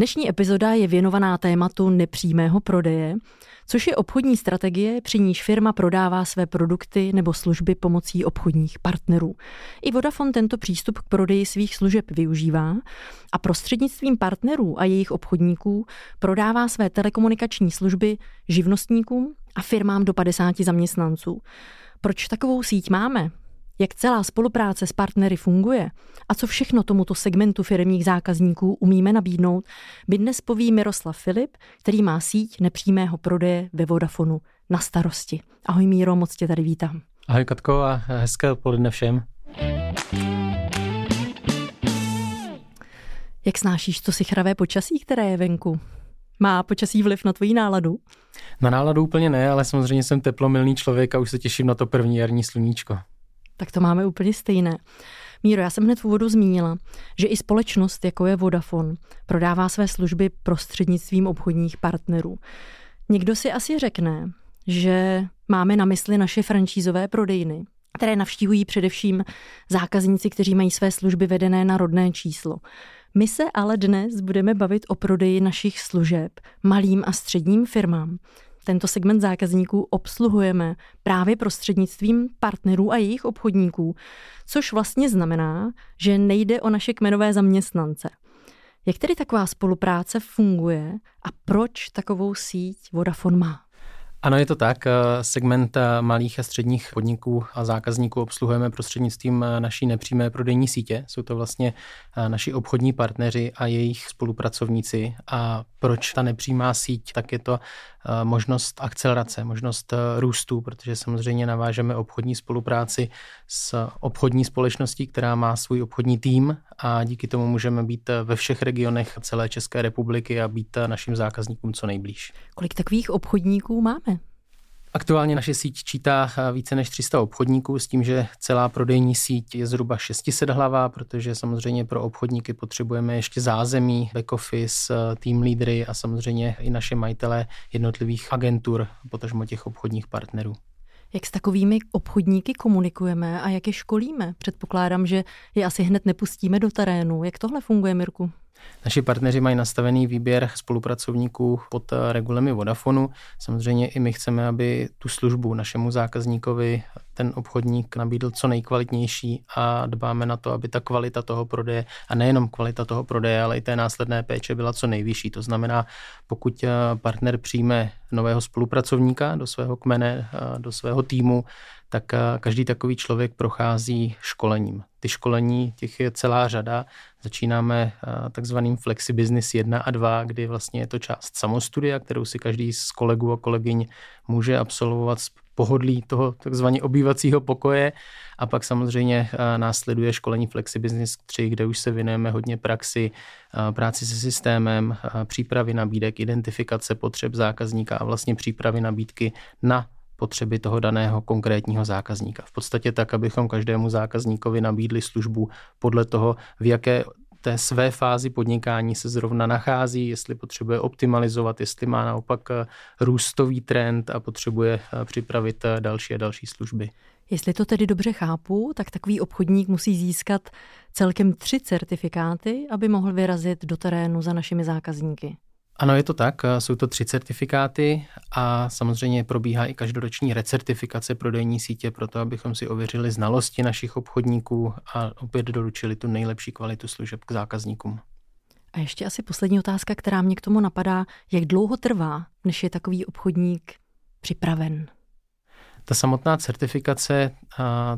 Dnešní epizoda je věnovaná tématu nepřímého prodeje, což je obchodní strategie, při níž firma prodává své produkty nebo služby pomocí obchodních partnerů. I Vodafone tento přístup k prodeji svých služeb využívá a prostřednictvím partnerů a jejich obchodníků prodává své telekomunikační služby živnostníkům a firmám do 50 zaměstnanců. Proč takovou síť máme? Jak celá spolupráce s partnery funguje a co všechno tomuto segmentu firmních zákazníků umíme nabídnout, by dnes poví Miroslav Filip, který má síť nepřímého prodeje ve Vodafonu na starosti. Ahoj Míro, moc tě tady vítám. Ahoj Katko a hezké odpoledne všem. Jak snášíš to si chravé počasí, které je venku? Má počasí vliv na tvoji náladu? Na náladu úplně ne, ale samozřejmě jsem teplomilný člověk a už se těším na to první jarní sluníčko tak to máme úplně stejné. Míro, já jsem hned v úvodu zmínila, že i společnost, jako je Vodafone, prodává své služby prostřednictvím obchodních partnerů. Někdo si asi řekne, že máme na mysli naše francízové prodejny, které navštívují především zákazníci, kteří mají své služby vedené na rodné číslo. My se ale dnes budeme bavit o prodeji našich služeb malým a středním firmám, tento segment zákazníků obsluhujeme právě prostřednictvím partnerů a jejich obchodníků, což vlastně znamená, že nejde o naše kmenové zaměstnance. Jak tedy taková spolupráce funguje a proč takovou síť Vodafone má? Ano, je to tak. Eh, segment eh, malých a středních podniků a zákazníků obsluhujeme prostřednictvím eh, naší nepřímé prodejní sítě. Jsou to vlastně naši obchodní partneři a jejich spolupracovníci. A proč ta nepřímá síť? Tak je to možnost akcelerace, možnost růstu, protože samozřejmě navážeme obchodní spolupráci s obchodní společností, která má svůj obchodní tým a díky tomu můžeme být ve všech regionech celé České republiky a být našim zákazníkům co nejblíž. Kolik takových obchodníků máme? Aktuálně naše síť čítá více než 300 obchodníků s tím, že celá prodejní síť je zhruba 600 hlavá, protože samozřejmě pro obchodníky potřebujeme ještě zázemí, back office, team lídry a samozřejmě i naše majitele jednotlivých agentur, potažmo těch obchodních partnerů. Jak s takovými obchodníky komunikujeme a jak je školíme? Předpokládám, že je asi hned nepustíme do terénu. Jak tohle funguje, Mirku? Naši partneři mají nastavený výběr spolupracovníků pod eh, regulemi Vodafonu. Samozřejmě i my chceme, aby tu službu našemu zákazníkovi ten obchodník nabídl co nejkvalitnější a dbáme na to, aby ta kvalita toho prodeje, a nejenom kvalita toho prodeje, ale i té následné péče byla co nejvyšší. To znamená, pokud eh, partner přijme nového spolupracovníka do svého kmene, eh, do svého týmu, tak každý takový člověk prochází školením. Ty školení, těch je celá řada. Začínáme takzvaným Flexi Business 1 a 2, kdy vlastně je to část samostudia, kterou si každý z kolegů a kolegyň může absolvovat z pohodlí toho takzvaně obývacího pokoje a pak samozřejmě následuje školení Flexi Business 3, kde už se věnujeme hodně praxi, práci se systémem, přípravy nabídek, identifikace potřeb zákazníka a vlastně přípravy nabídky na potřeby toho daného konkrétního zákazníka. V podstatě tak, abychom každému zákazníkovi nabídli službu podle toho, v jaké té své fázi podnikání se zrovna nachází, jestli potřebuje optimalizovat, jestli má naopak eh, růstový trend a potřebuje eh, připravit eh, další a další služby. Jestli to tedy dobře chápu, tak takový obchodník musí získat celkem tři certifikáty, aby mohl vyrazit do terénu za našimi zákazníky. Ano, je to tak. Jsou to tři certifikáty a samozřejmě probíhá i každoroční recertifikace prodejní sítě pro to, abychom si ověřili znalosti našich obchodníků a opět doručili tu nejlepší kvalitu služeb k zákazníkům. A ještě asi poslední otázka, která mě k tomu napadá. Jak dlouho trvá, než je takový obchodník připraven? Ta samotná certifikace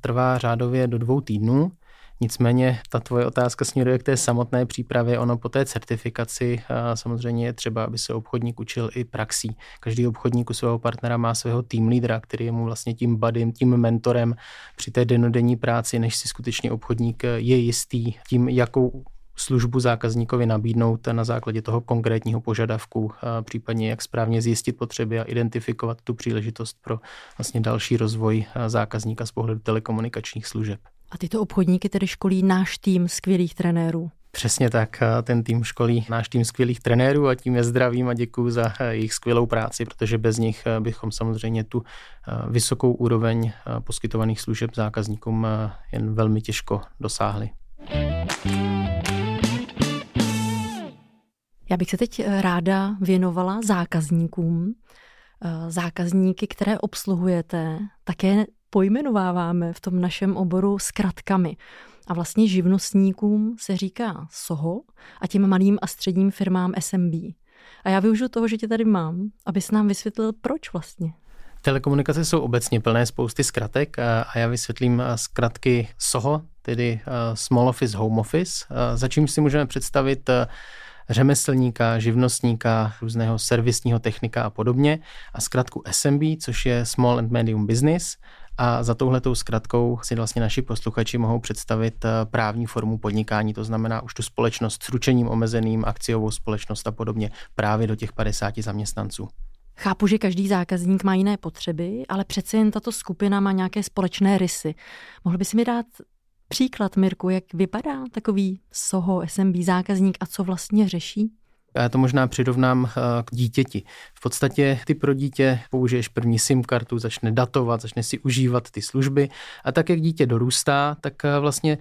trvá řádově do dvou týdnů. Nicméně ta tvoje otázka směruje k té samotné přípravě. Ono po té certifikaci samozřejmě je třeba, aby se obchodník učil i praxí. Každý obchodník u svého partnera má svého tým lídra, který je mu vlastně tím budem, tím mentorem při té denodenní práci, než si skutečně obchodník je jistý tím, jakou službu zákazníkovi nabídnout na základě toho konkrétního požadavku, případně jak správně zjistit potřeby a identifikovat tu příležitost pro vlastně další rozvoj zákazníka z pohledu telekomunikačních služeb. A tyto obchodníky tedy školí náš tým skvělých trenérů. Přesně tak, ten tým školí náš tým skvělých trenérů a tím je zdravím a děkuji za jejich skvělou práci, protože bez nich bychom samozřejmě tu vysokou úroveň poskytovaných služeb zákazníkům jen velmi těžko dosáhli. Já bych se teď ráda věnovala zákazníkům. Zákazníky, které obsluhujete, také pojmenováváme v tom našem oboru zkratkami. A vlastně živnostníkům se říká SOHO a těm malým a středním firmám SMB. A já využiju toho, že tě tady mám, abys nám vysvětlil, proč vlastně. Telekomunikace jsou obecně plné spousty zkratek a já vysvětlím zkratky SOHO, tedy Small Office Home Office, za čím si můžeme představit řemeslníka, živnostníka, různého servisního technika a podobně a zkratku SMB, což je Small and Medium Business a za touhletou zkratkou si vlastně naši posluchači mohou představit eh, právní formu podnikání, to znamená už tu společnost s ručením omezeným, akciovou společnost a podobně právě do těch 50 zaměstnanců. Chápu, že každý zákazník má jiné potřeby, ale přece jen tato skupina má nějaké společné rysy. Mohl by si mi dát příklad, Mirku, jak vypadá takový SOHO, SMB zákazník a co vlastně řeší? Já to možná přirovnám eh, k dítěti. V podstatě ty pro dítě použiješ první SIM kartu, začne datovat, začne si užívat ty služby a tak, jak dítě dorůstá, tak eh, vlastně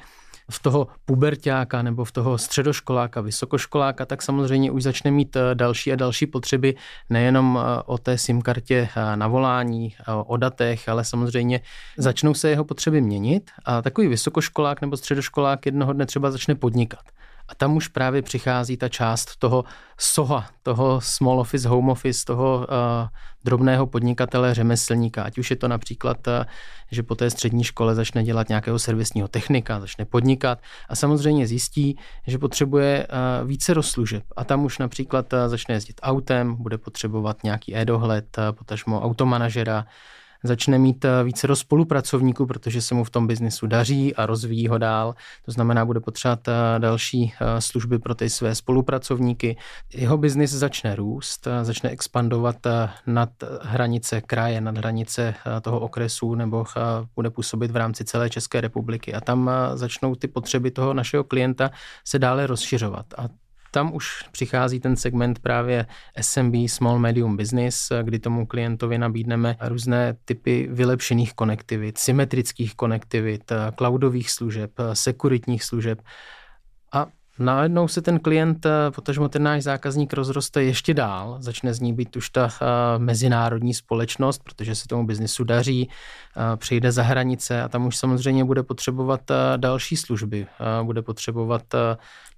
v toho pubertáka nebo v toho středoškoláka, vysokoškoláka, tak samozřejmě už začne mít eh, další a další potřeby nejenom o té SIM kartě na volání, o datech, ale samozřejmě začnou se jeho potřeby měnit a takový vysokoškolák nebo středoškolák jednoho dne třeba začne podnikat. A tam už právě přichází ta část toho SOHA, toho small office, home office, toho uh, drobného podnikatele, řemeslníka. Ať už je to například, uh, že po té střední škole začne dělat nějakého servisního technika, začne podnikat a samozřejmě zjistí, že potřebuje uh, více rozslužeb. A tam už například uh, začne jezdit autem, bude potřebovat nějaký e-dohled, uh, potažmo automanažera, začne mít eh, více do spolupracovníků, protože se mu v tom biznisu daří a rozvíjí ho dál. To znamená, bude potřebovat eh, další eh, služby pro ty své spolupracovníky. Jeho biznis začne růst, začne expandovat nad hranice kraje, nad hranice toho okresu nebo bude působit v rámci celé České republiky. A tam začnou ty potřeby toho našeho klienta se dále rozšiřovat. A tam už přichází ten segment právě SMB, Small Medium Business, kdy tomu klientovi nabídneme různé typy vylepšených konektivit, symetrických konektivit, cloudových služeb, sekuritních služeb. Najednou se ten klient, protože ten náš zákazník rozroste ještě dál, začne z ní být už ta mezinárodní společnost, protože se tomu biznisu daří, přijde za hranice a tam už samozřejmě bude potřebovat další služby. Bude potřebovat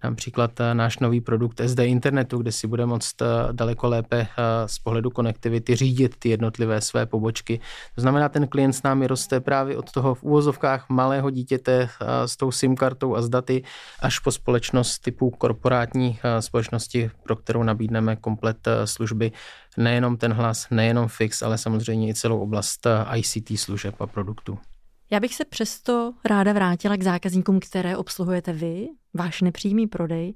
například eh, náš nový produkt SD internetu, kde si bude moct eh, daleko lépe eh, z pohledu konektivity řídit ty jednotlivé své pobočky. To znamená, ten klient s námi roste právě od toho v úvozovkách malého dítěte s tou SIM kartou a s daty až po společnost typu korporátní společnosti, pro kterou nabídneme komplet služby nejenom ten hlas, nejenom fix, ale samozřejmě i celou oblast ICT služeb a produktů. Já bych se přesto ráda vrátila k zákazníkům, které obsluhujete vy, váš nepřímý prodej.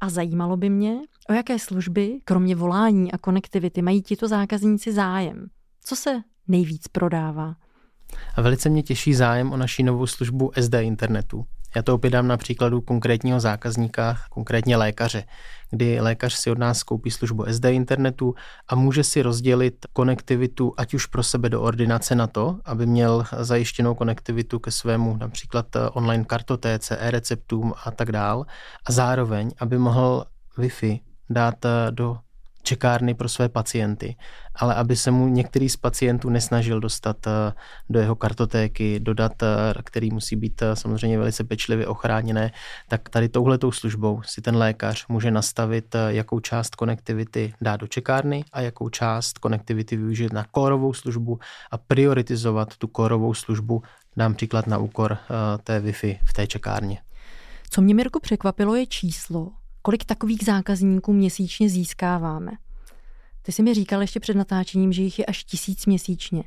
A zajímalo by mě, o jaké služby, kromě volání a konektivity, mají tito zákazníci zájem. Co se nejvíc prodává? A velice mě těší zájem o naší novou službu SD internetu. Já to opět dám na příkladu konkrétního zákazníka, konkrétně lékaře, kdy lékař si od nás koupí službu SD internetu a může si rozdělit konektivitu ať už pro sebe do ordinace na to, aby měl zajištěnou konektivitu ke svému například online kartotéce, e-receptům a tak dál a zároveň, aby mohl Wi-Fi dát do čekárny pro své pacienty, ale aby se mu některý z pacientů nesnažil dostat eh, do jeho kartotéky, do dat, eh, který musí být eh, samozřejmě velice pečlivě ochráněné, tak tady touhletou službou si ten lékař může nastavit, jakou část konektivity dá do čekárny a jakou část konektivity využít na kórovou službu a prioritizovat tu kórovou službu, dám příklad na úkor té Wi-Fi v té čekárně. Co mě, Mirku, překvapilo, je číslo, kolik takových zákazníků měsíčně získáváme. Ty jsi mi říkal ještě před natáčením, že jich je až tisíc měsíčně.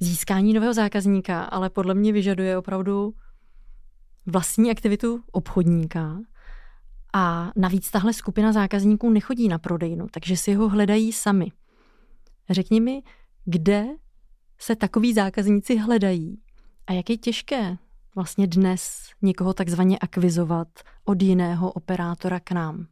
Získání nového zákazníka ale podle mě vyžaduje opravdu vlastní aktivitu obchodníka A navíc tahle skupina zákazníků nechodí na prodejnu, takže si ho hledají sami. Řekni mi, kde se takový zákazníci hledají a jak je těžké vlastně dnes někoho takzvaně akvizovat od jiného operátora k nám?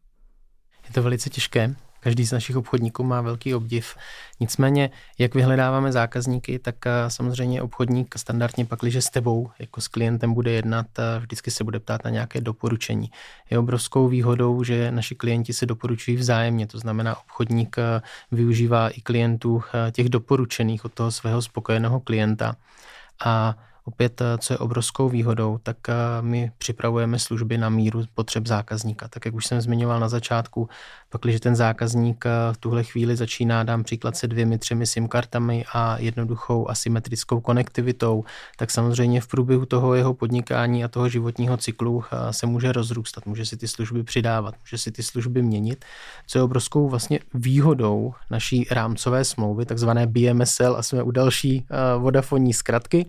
Je to velice těžké. Každý z našich obchodníků má velký obdiv. Nicméně, jak vyhledáváme zákazníky, tak eh, samozřejmě obchodník standardně pak, když s tebou jako s klientem bude jednat, eh, vždycky se bude ptát na nějaké doporučení. Je obrovskou výhodou, že naši klienti se doporučují vzájemně, to znamená, obchodník eh, využívá i klientů těch doporučených od toho svého spokojeného klienta. A Opět, eh, co je obrovskou výhodou, tak eh, my připravujeme služby na míru potřeb zákazníka. Tak jak už jsem zmiňoval na začátku, pak, když ten zákazník eh, v tuhle chvíli začíná, dám příklad se dvěmi, třemi SIM kartami a jednoduchou asymetrickou konektivitou, tak samozřejmě v průběhu toho jeho podnikání a toho životního cyklu se může rozrůstat, může si ty služby přidávat, může si ty služby měnit, co je obrovskou vlastně výhodou naší rámcové smlouvy, takzvané BMSL a jsme u další vodafonní zkratky,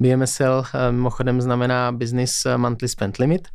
BMSL eh, mimochodem znamená Business Monthly Spend Limit,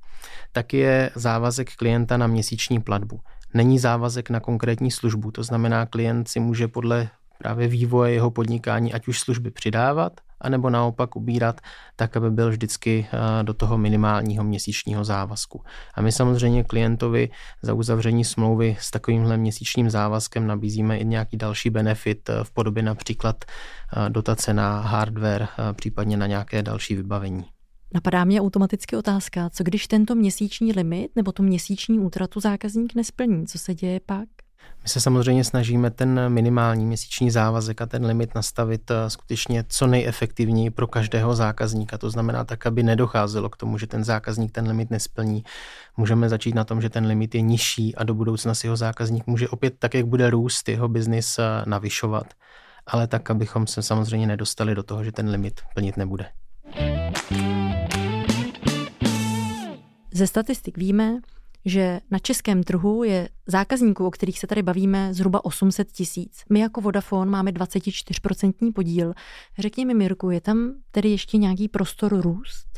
tak je závazek klienta na měsíční platbu. Není závazek na konkrétní službu, to znamená, klient si může podle právě vývoje jeho podnikání ať už služby přidávat, anebo naopak ubírat tak, aby byl vždycky eh, do toho minimálního měsíčního závazku. A my samozřejmě klientovi za uzavření smlouvy s takovýmhle měsíčním závazkem nabízíme i nějaký další benefit eh, v podobě například eh, dotace na hardware, případně na nějaké další vybavení. Napadá mě automaticky otázka, co když tento měsíční limit nebo tu měsíční útratu zákazník nesplní? Co se děje pak? My se samozřejmě snažíme ten minimální měsíční závazek a ten limit nastavit eh, skutečně co nejefektivněji pro každého zákazníka. To znamená tak, aby nedocházelo k tomu, že ten zákazník ten limit nesplní. Můžeme začít na tom, že ten limit je nižší a do budoucna si jeho zákazník může opět tak, jak bude růst jeho biznis, eh, navyšovat. Ale tak, abychom se samozřejmě nedostali do toho, že ten limit plnit nebude. Ze statistik víme, že na českém trhu je zákazníků, o kterých se tady bavíme, zhruba 800 tisíc. My jako Vodafone máme 24% podíl. Řekni mi, Mirku, je tam tedy ještě nějaký prostor růst?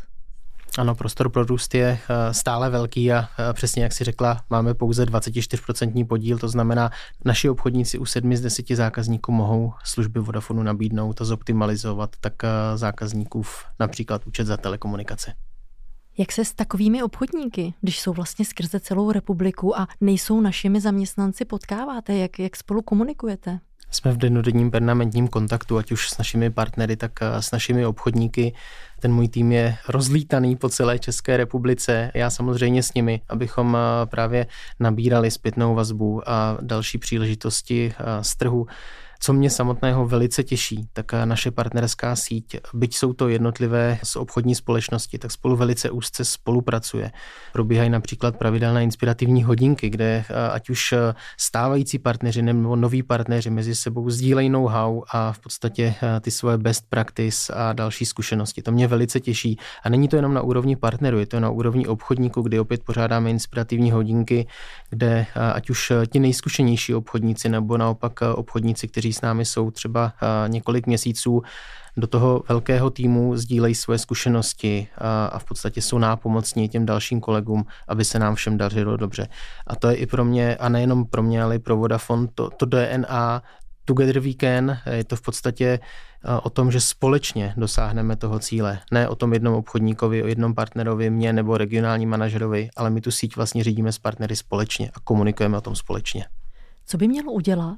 Ano, prostor pro růst je eh, stále velký a eh, přesně jak si řekla, máme pouze 24% podíl, to znamená, naši obchodníci u 7 z 10 zákazníků mohou služby Vodafonu nabídnout a zoptimalizovat tak eh, zákazníků například účet za telekomunikace. Jak se s takovými obchodníky, když jsou vlastně skrze celou republiku a nejsou našimi zaměstnanci, potkáváte? Jak, jak spolu komunikujete? Jsme v denodenním permanentním kontaktu, ať už s našimi partnery, tak eh, s našimi obchodníky. Ten můj tým je rozlítaný po celé České republice. Já samozřejmě s nimi, abychom eh, právě nabírali zpětnou vazbu a další příležitosti eh, z trhu. Co mě samotného velice těší, tak naše partnerská síť, byť jsou to jednotlivé z obchodní společnosti, tak spolu velice úzce spolupracuje. Probíhají například pravidelné inspirativní hodinky, kde ať už stávající partneři nebo noví partneři mezi sebou sdílejí know-how a v podstatě ty svoje best practice a další zkušenosti. To mě velice těší. A není to jenom na úrovni partnerů, je to na úrovni obchodníků, kdy opět pořádáme inspirativní hodinky, kde ať už ti nejzkušenější obchodníci nebo naopak obchodníci, kteří s námi jsou třeba několik měsíců, do toho velkého týmu sdílejí svoje zkušenosti a v podstatě jsou nápomocní těm dalším kolegům, aby se nám všem dařilo dobře. A to je i pro mě, a nejenom pro mě, ale i pro Vodafone, to, to DNA Together We Can, je to v podstatě o tom, že společně dosáhneme toho cíle. Ne o tom jednom obchodníkovi, o jednom partnerovi, mě nebo regionální manažerovi, ale my tu síť vlastně řídíme s partnery společně a komunikujeme o tom společně. Co by mělo udělat,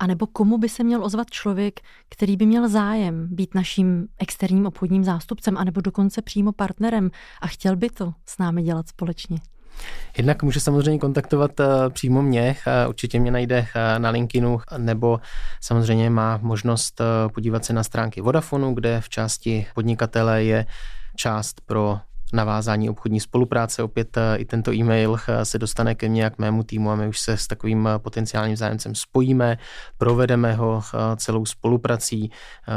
a nebo komu by se měl ozvat člověk, který by měl zájem být naším externím obchodním zástupcem, anebo dokonce přímo partnerem a chtěl by to s námi dělat společně? Jednak může samozřejmě kontaktovat eh, přímo mě, eh, určitě mě najde eh, na LinkedInu, nebo samozřejmě má možnost podívat se na stránky Vodafonu, kde v části podnikatele je část pro navázání obchodní spolupráce. Opět eh, i tento e-mail eh, se dostane ke mně, k mému týmu a my už se s takovým eh, potenciálním zájemcem spojíme, provedeme ho celou spoluprací,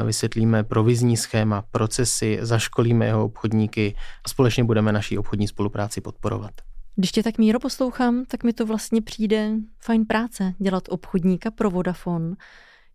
vysvětlíme provizní schéma, procesy, zaškolíme jeho obchodníky a společně budeme naší obchodní spolupráci podporovat. Když tě tak míro poslouchám, tak mi to vlastně přijde fajn práce dělat obchodníka pro Vodafone.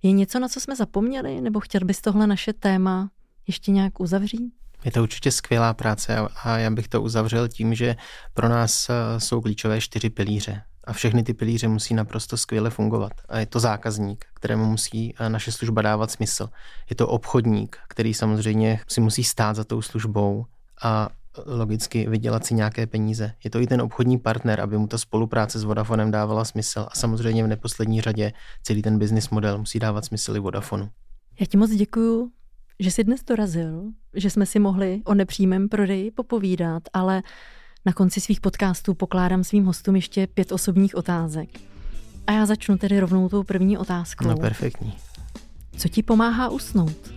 Je něco, na co jsme zapomněli, nebo chtěl bys tohle naše téma ještě nějak uzavřít? Je to určitě skvělá práce a já bych to uzavřel tím, že pro nás eh, jsou klíčové čtyři pilíře. A všechny ty pilíře musí naprosto skvěle fungovat. A je to zákazník, kterému musí eh, naše služba dávat smysl. Je to obchodník, který samozřejmě si musí stát za tou službou a logicky vydělat si nějaké peníze. Je to i ten obchodní partner, aby mu ta spolupráce s Vodafonem dávala smysl a samozřejmě v neposlední řadě celý ten business model musí dávat smysl i Vodafonu. Já ti moc děkuju, že jsi dnes dorazil, že jsme si mohli o nepřímém prodeji popovídat, ale na konci svých podcastů pokládám svým hostům ještě pět osobních otázek. A já začnu tedy rovnou tou první otázkou. No perfektní. Co ti pomáhá usnout?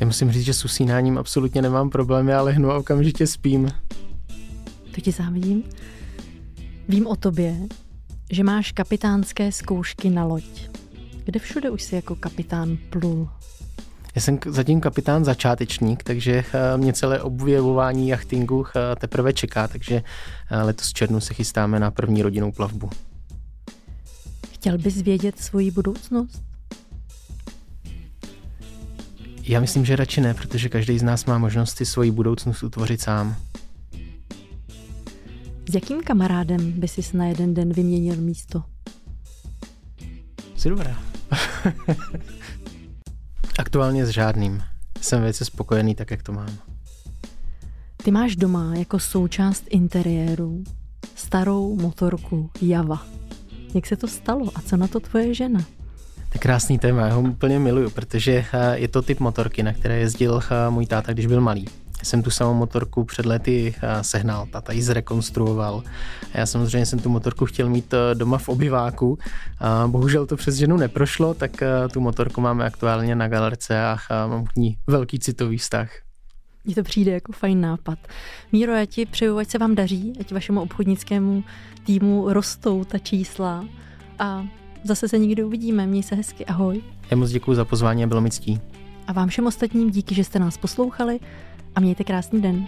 Já musím říct, že s usínáním absolutně nemám problémy, ale hnu a okamžitě spím. To ti závidím. Vím o tobě, že máš kapitánské zkoušky na loď. Kde všude už si jako kapitán plul? Já jsem zatím kapitán začátečník, takže eh, mě celé objevování jachtingu eh, teprve čeká, takže eh, letos v červnu se chystáme na první rodinnou plavbu. Chtěl bys vědět svoji budoucnost? Já myslím, že radši ne, protože každý z nás má možnost si svoji budoucnost utvořit sám. S jakým kamarádem by si na jeden den vyměnil místo? Jsi dobrá. Aktuálně s žádným. Jsem velice spokojený tak, jak to mám. Ty máš doma jako součást interiéru starou motorku Java. Jak se to stalo a co na to tvoje žena? To je krásný téma, já ho úplně miluju, protože eh, je to typ motorky, na které jezdil eh, můj táta, když byl malý. Já jsem tu samou motorku před lety eh, sehnal, tata ji zrekonstruoval. A já samozřejmě jsem tu motorku chtěl mít doma v obyváku. A bohužel to přes ženu neprošlo, tak tu motorku máme aktuálně na galerce a mám k ní velký citový vztah. Mně to přijde jako fajn nápad. Míro, já ti přeju, ať se vám daří, ať vašemu obchodnickému týmu rostou ta čísla a Zase se někdy uvidíme. Měj se hezky. Ahoj. Já moc děkuji za pozvání a bylo mi ctí. A vám všem ostatním díky, že jste nás poslouchali a mějte krásný den.